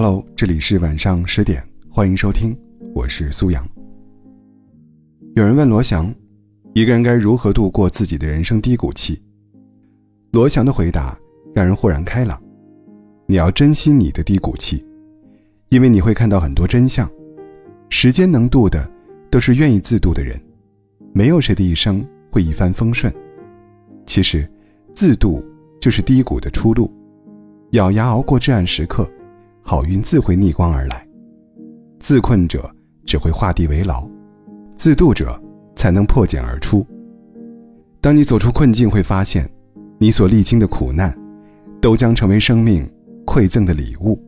Hello，这里是晚上十点，欢迎收听，我是苏阳。有人问罗翔，一个人该如何度过自己的人生低谷期？罗翔的回答让人豁然开朗：你要珍惜你的低谷期，因为你会看到很多真相。时间能渡的，都是愿意自渡的人，没有谁的一生会一帆风顺。其实，自渡就是低谷的出路，咬牙熬过至暗时刻。好运自会逆光而来，自困者只会画地为牢，自渡者才能破茧而出。当你走出困境，会发现，你所历经的苦难，都将成为生命馈赠的礼物。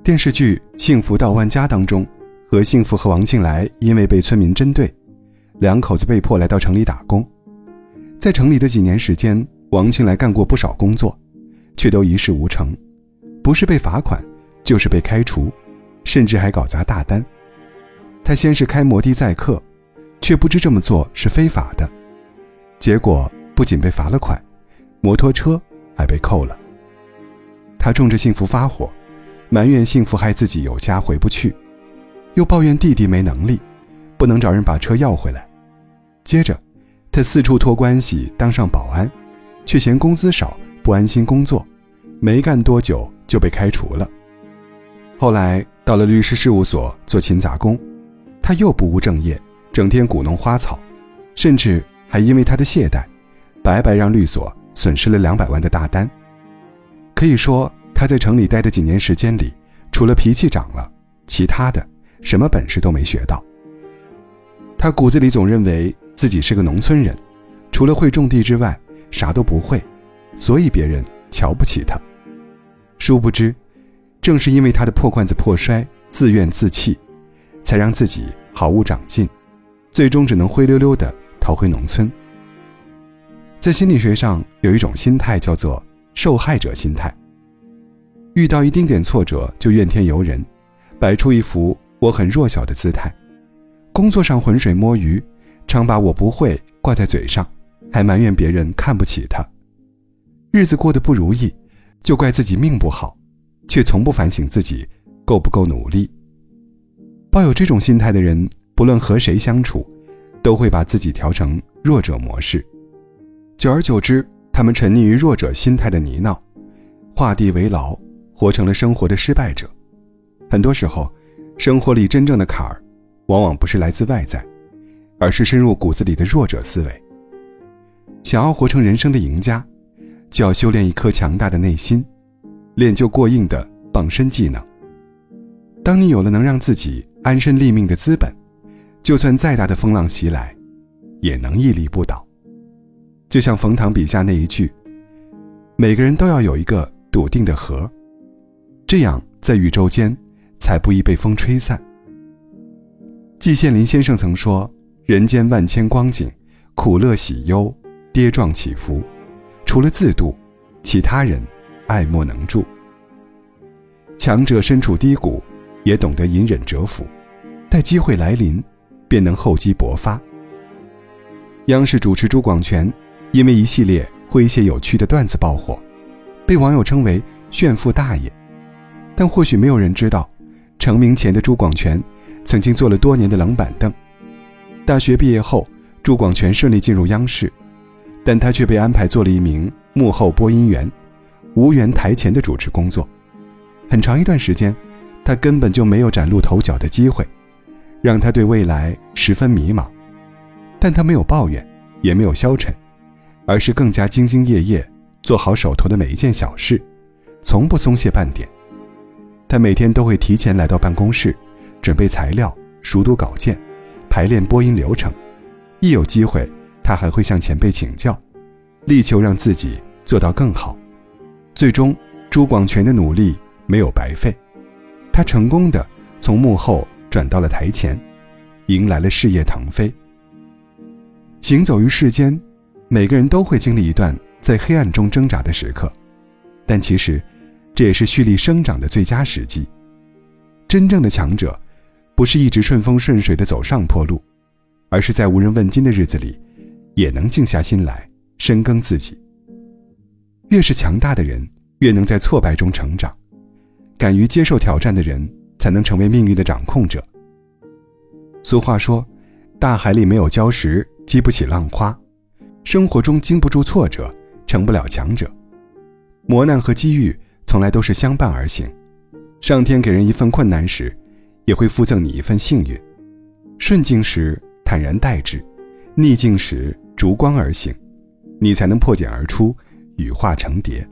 电视剧《幸福到万家》当中，何幸福和王庆来因为被村民针对，两口子被迫来到城里打工。在城里的几年时间，王庆来干过不少工作，却都一事无成。不是被罚款，就是被开除，甚至还搞砸大单。他先是开摩的载客，却不知这么做是非法的，结果不仅被罚了款，摩托车还被扣了。他冲着幸福发火，埋怨幸福害自己有家回不去，又抱怨弟弟没能力，不能找人把车要回来。接着，他四处托关系当上保安，却嫌工资少，不安心工作，没干多久。就被开除了。后来到了律师事务所做勤杂工，他又不务正业，整天鼓弄花草，甚至还因为他的懈怠，白白让律所损失了两百万的大单。可以说，他在城里待的几年时间里，除了脾气长了，其他的什么本事都没学到。他骨子里总认为自己是个农村人，除了会种地之外，啥都不会，所以别人瞧不起他。殊不知，正是因为他的破罐子破摔、自怨自弃，才让自己毫无长进，最终只能灰溜溜的逃回农村。在心理学上，有一种心态叫做受害者心态。遇到一丁点挫折就怨天尤人，摆出一副我很弱小的姿态；工作上浑水摸鱼，常把我不会挂在嘴上，还埋怨别人看不起他。日子过得不如意。就怪自己命不好，却从不反省自己够不够努力。抱有这种心态的人，不论和谁相处，都会把自己调成弱者模式。久而久之，他们沉溺于弱者心态的泥淖，画地为牢，活成了生活的失败者。很多时候，生活里真正的坎儿，往往不是来自外在，而是深入骨子里的弱者思维。想要活成人生的赢家。就要修炼一颗强大的内心，练就过硬的傍身技能。当你有了能让自己安身立命的资本，就算再大的风浪袭来，也能屹立不倒。就像冯唐笔下那一句：“每个人都要有一个笃定的核，这样在宇宙间才不易被风吹散。”季羡林先生曾说：“人间万千光景，苦乐喜忧，跌撞起伏。”除了自渡，其他人爱莫能助。强者身处低谷，也懂得隐忍蛰伏，待机会来临，便能厚积薄发。央视主持朱广权，因为一系列诙谐有趣的段子爆火，被网友称为“炫富大爷”。但或许没有人知道，成名前的朱广权曾经坐了多年的冷板凳。大学毕业后，朱广权顺利进入央视。但他却被安排做了一名幕后播音员，无缘台前的主持工作。很长一段时间，他根本就没有崭露头角的机会，让他对未来十分迷茫。但他没有抱怨，也没有消沉，而是更加兢兢业业，做好手头的每一件小事，从不松懈半点。他每天都会提前来到办公室，准备材料，熟读稿件，排练播音流程。一有机会。他还会向前辈请教，力求让自己做到更好。最终，朱广权的努力没有白费，他成功的从幕后转到了台前，迎来了事业腾飞。行走于世间，每个人都会经历一段在黑暗中挣扎的时刻，但其实，这也是蓄力生长的最佳时机。真正的强者，不是一直顺风顺水的走上坡路，而是在无人问津的日子里。也能静下心来深耕自己。越是强大的人，越能在挫败中成长。敢于接受挑战的人，才能成为命运的掌控者。俗话说：“大海里没有礁石，激不起浪花；生活中经不住挫折，成不了强者。磨难和机遇从来都是相伴而行。上天给人一份困难时，也会附赠你一份幸运。顺境时坦然待之，逆境时逐光而行，你才能破茧而出，羽化成蝶。”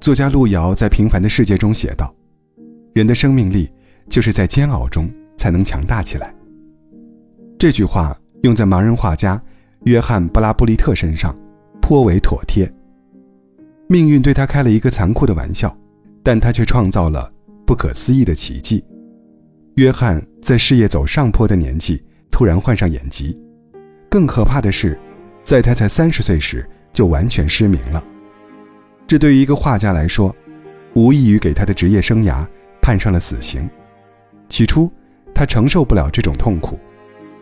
作家路遥在《平凡的世界》中写道：“人的生命力就是在煎熬中才能强大起来。”这句话用在盲人画家约翰·布拉布利特身上颇为妥帖。命运对他开了一个残酷的玩笑，但他却创造了不可思议的奇迹。约翰在事业走上坡的年纪突然患上眼疾，更可怕的是，在他才三十岁时就完全失明了。这对于一个画家来说，无异于给他的职业生涯判上了死刑。起初，他承受不了这种痛苦，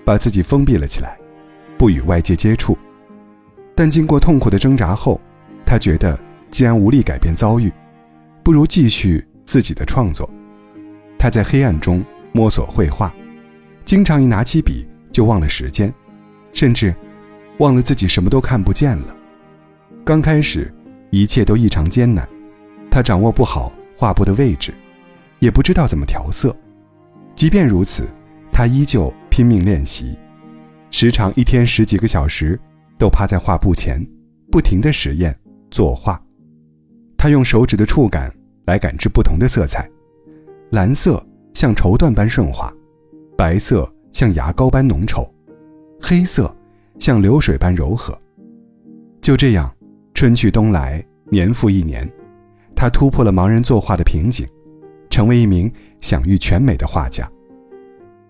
把自己封闭了起来，不与外界接触。但经过痛苦的挣扎后，他觉得既然无力改变遭遇，不如继续自己的创作。他在黑暗中摸索绘画，经常一拿起笔就忘了时间，甚至忘了自己什么都看不见了。刚开始。一切都异常艰难，他掌握不好画布的位置，也不知道怎么调色。即便如此，他依旧拼命练习，时常一天十几个小时都趴在画布前，不停地实验作画。他用手指的触感来感知不同的色彩，蓝色像绸缎般顺滑，白色像牙膏般浓稠，黑色像流水般柔和。就这样。春去冬来，年复一年，他突破了盲人作画的瓶颈，成为一名享誉全美的画家。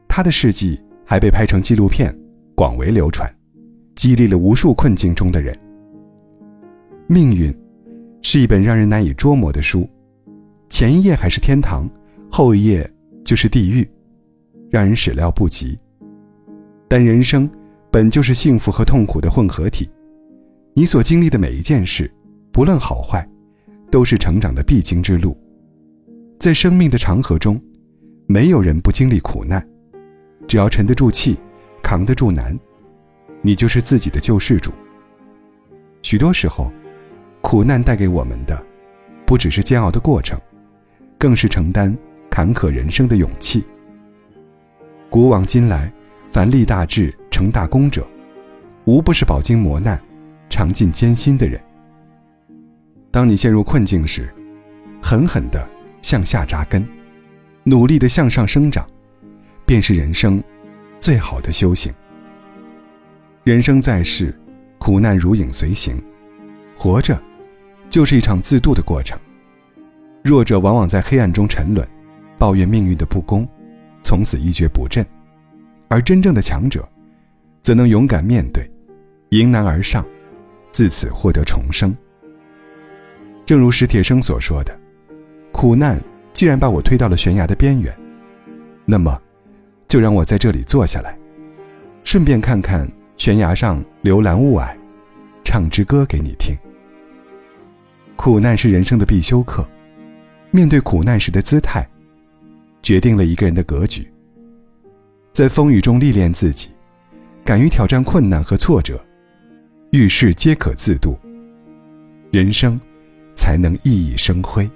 他的事迹还被拍成纪录片，广为流传，激励了无数困境中的人。命运是一本让人难以捉摸的书，前一页还是天堂，后一页就是地狱，让人始料不及。但人生本就是幸福和痛苦的混合体。你所经历的每一件事，不论好坏，都是成长的必经之路。在生命的长河中，没有人不经历苦难。只要沉得住气，扛得住难，你就是自己的救世主。许多时候，苦难带给我们的，不只是煎熬的过程，更是承担坎坷人生的勇气。古往今来，凡立大志、成大功者，无不是饱经磨难。尝尽艰辛的人。当你陷入困境时，狠狠地向下扎根，努力地向上生长，便是人生最好的修行。人生在世，苦难如影随形，活着就是一场自渡的过程。弱者往往在黑暗中沉沦，抱怨命运的不公，从此一蹶不振；而真正的强者，则能勇敢面对，迎难而上。自此获得重生。正如史铁生所说的：“苦难既然把我推到了悬崖的边缘，那么，就让我在这里坐下来，顺便看看悬崖上流岚雾霭，唱支歌给你听。”苦难是人生的必修课，面对苦难时的姿态，决定了一个人的格局。在风雨中历练自己，敢于挑战困难和挫折。遇事皆可自渡，人生才能熠熠生辉。